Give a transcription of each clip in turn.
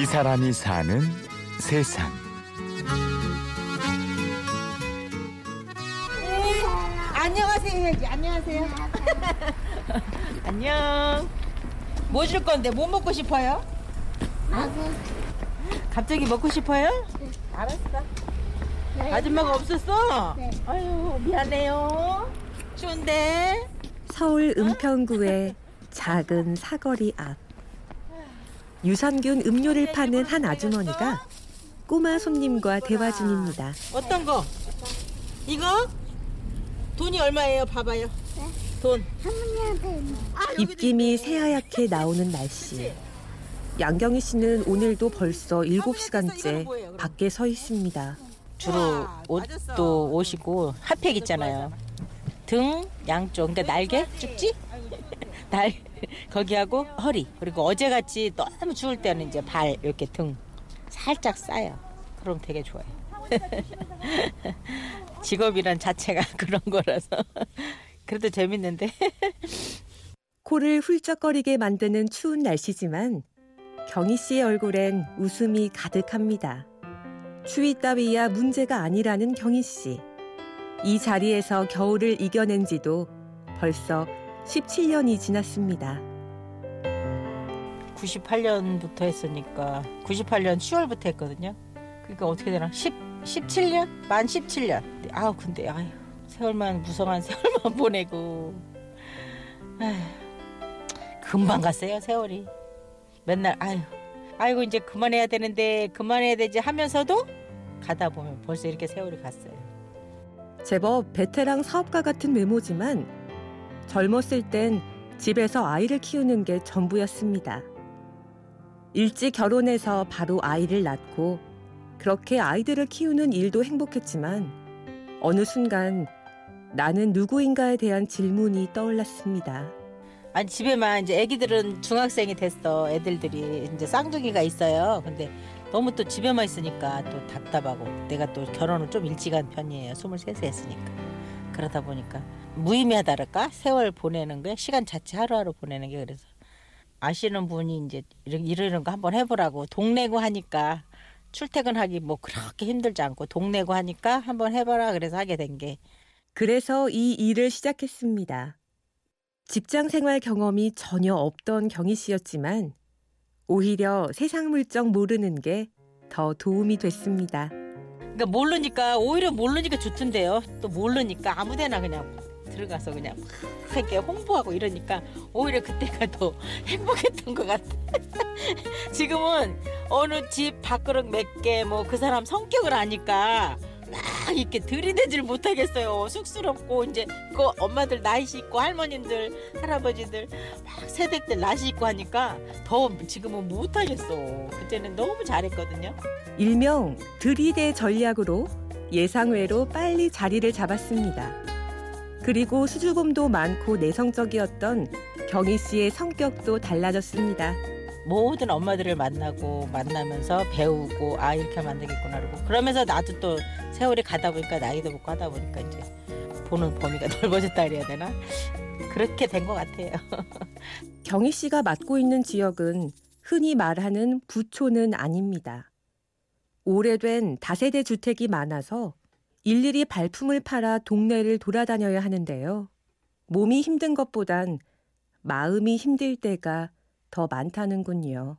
이 사람이 사는 세상. 안녕하세요 해야지 안녕하세요 안녕 뭐 줄 건데 뭐 먹고 싶어요? 갑자기 먹고 싶어요? 알았어 아줌마가 없었어? 네. 아유 미안해요 추운데 서울 은평구의 작은 사거리 앞. 유산균 음료를 파는 한 아주머니가 꼬마 손님과 대화 중입니다. 어떤 거? 이거? 돈이 얼마예요? 봐봐요 돈 할머니한테 아, 입김이. 새하얗게 나오는 날씨. 양경희 씨는 오늘도 벌써 7시간째 밖에 서 있습니다. 주로 옷도. 옷이고 핫팩 있잖아요. 등 양쪽 그러니까 날개 쭉지 날 거기하고 허리 그리고 어제같이 너무 추울 때는 이제 발 이렇게 등 살짝 싸요. 그럼 되게 좋아요. 직업이란 자체가 그런 거라서 그래도 재밌는데 코를 훌쩍거리게 만드는 추운 날씨지만 경희 씨의 얼굴엔 웃음이 가득합니다. 추위 따위야 문제가 아니라는 경희 씨. 이 자리에서 겨울을 이겨낸 지도 벌써 17년이 지났습니다. 98년부터 했으니까 98년 10월부터 했거든요. 그러니까 어떻게 되나 10 17년 만 17년. 아우 근데 아유 세월만 무성한 세월만 보내고 아휴, 금방 갔어요 세월이. 맨날 아유 아이고 이제 그만해야 되는데 그만해야 되지 하면서도 가다 보면 벌써 이렇게 세월이 갔어요. 제법 베테랑 사업가 같은 외모지만 젊었을 땐 집에서 아이를 키우는 게 전부였습니다. 일찍 결혼해서 바로 아이를 낳고 그렇게 아이들을 키우는 일도 행복했지만 어느 순간 나는 누구인가에 대한 질문이 떠올랐습니다. 아니 집에만 이제 애기들은 중학생이 됐어 애들들이 이제 쌍둥이가 있어요 근데 너무 또 집에만 있으니까 또 답답하고 내가 또 결혼을 좀 일찍 한 편이에요 23세 했으니까 그러다 보니까 무의미하다랄까 세월 보내는 게 시간 자체 하루하루 보내는 게 그래서 아시는 분이 이제 이런 거 한번 해보라고 동네고 하니까 출퇴근하기 뭐 그렇게 힘들지 않고 동네고 하니까 한번 해봐라 그래서 하게 된 게 그래서 이 일을 시작했습니다. 직장 생활 경험이 전혀 없던 경희 씨였지만 오히려 세상 물정 모르는 게 더 도움이 됐습니다. 그러니까 모르니까 오히려 모르니까 좋던데요. 또 모르니까 아무데나 그냥 들어가서 그냥 막 이렇게 홍보하고 이러니까 오히려 그때가 더 행복했던 것 같아. 지금은 어느 집 밥그릇 몇 개 뭐 그 사람 성격을 아니까 막 이렇게 들이대질 못하겠어요. 쑥스럽고 이제 그 엄마들 나이시 있고 할머님들 할아버지들 막 세댁들 나시 있고 하니까 더 지금은 못하겠어. 그때는 너무 잘했거든요. 일명 들이대 전략으로 예상외로 빨리 자리를 잡았습니다. 그리고 수줍음도 많고 내성적이었던 경희 씨의 성격도 달라졌습니다. 모든 엄마들을 만나고 만나면서 배우고 아 이렇게 그러고 그러면서 나도 또 세월이 가다 보니까 나이도 먹고 하다 보니까 이제 보는 범위가 넓어졌다 그래야 되나 그렇게 된 것 같아요. 경희 씨가 맡고 있는 지역은 흔히 말하는 부촌은 아닙니다. 오래된 다세대 주택이 많아서 일일이 발품을 팔아 동네를 돌아다녀야 하는데요. 몸이 힘든 것보단 마음이 힘들 때가 더 많다는군요.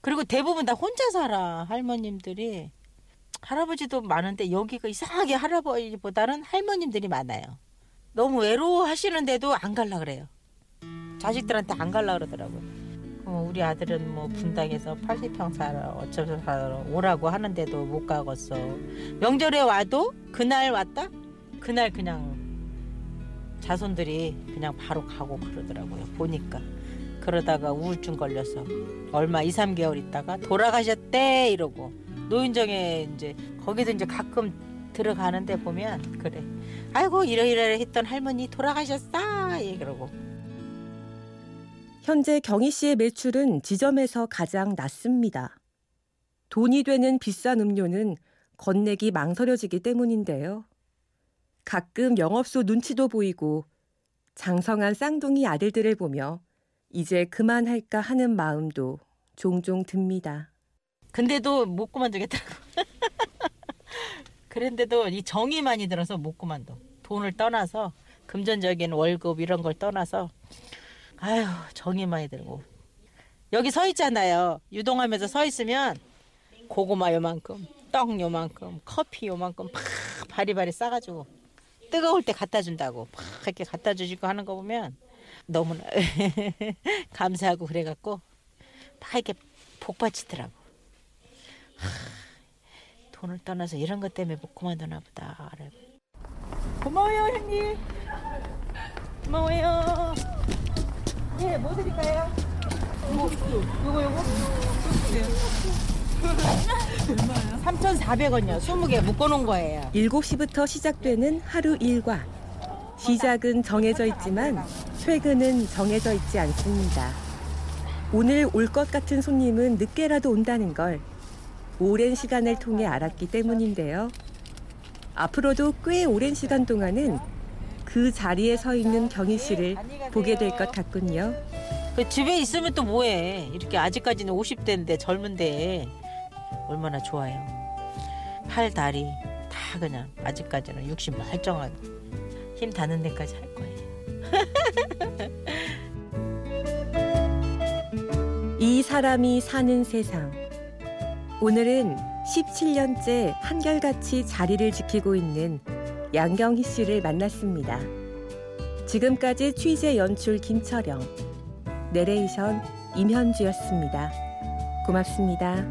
그리고 대부분 다 혼자 살아 할머님들이 할아버지도 많은데 여기가 이상하게 할아버지보다는 할머님들이 많아요. 너무 외로워하시는데도 안 갈라 그래요. 자식들한테 안 갈라 그러더라고요. 어, 우리 아들은 뭐 분당에서 80평 살아 어쩌서 살아 오라고 하는데도 못 가겠어. 명절에 와도 그날 왔다 그날 그냥 자손들이 그냥 바로 가고 그러더라고요. 보니까 그러다가 우울증 걸려서 얼마 2, 3개월 있다가 돌아가셨대 이러고 노인정에 이제 거기도 이제 가끔 들어가는데 보면 그래. 아이고 이러이러 했던 할머니 돌아가셨어 예 그러고 현재 경희 씨의 매출은 지점에서 가장 낮습니다. 돈이 되는 비싼 음료는 건네기 망설여지기 때문인데요. 가끔 영업소 눈치도 보이고 장성한 쌍둥이 아들들을 보며 이제 그만할까 하는 마음도 종종 듭니다. 근데도 못 그만두겠더라고. 그런데도 이 정이 많이 들어서 못 그만둬. 돈을 떠나서 금전적인 월급 이런 걸 떠나서 아유 정이 많이 들고 여기 서 있잖아요. 유동하면서 서 있으면 고구마 요만큼, 떡 요만큼, 커피 요만큼 팍 바리바리 싸가지고 뜨거울 때 갖다 준다고 팍 이렇게 갖다 주시고 하는 거 보면 너무나 감사하고 그래갖고 막 이렇게 복받치더라고. 하, 돈을 떠나서 이런 것 때문에 못 그만두나 보다. 고마워요 형님. 고마워요. 예, 뭐 드릴까요? 뭐, 요거 요거? 3,400원이요. 20개 묶어놓은 거예요. 7시부터 시작되는 하루 일과. 시작은 정해져 있지만 퇴근은 정해져 있지 않습니다. 오늘 올 것 같은 손님은 늦게라도 온다는 걸 오랜 시간을 통해 알았기 때문인데요. 앞으로도 꽤 오랜 시간 동안은 그 자리에 서 있는 경희 씨를 보게 될 것 같군요. 그 집에 있으면 또 뭐해. 이렇게 아직까지는 50대인데 젊은데 얼마나 좋아요. 팔, 다리 다 그냥 아직까지는 60 멀쩡하게 힘 닿는 데까지 할 거예요. 이 사람이 사는 세상. 오늘은 17년째 한결같이 자리를 지키고 있는 양경희 씨를 만났습니다. 지금까지 취재 연출 김철영, 내레이션 임현주였습니다. 고맙습니다.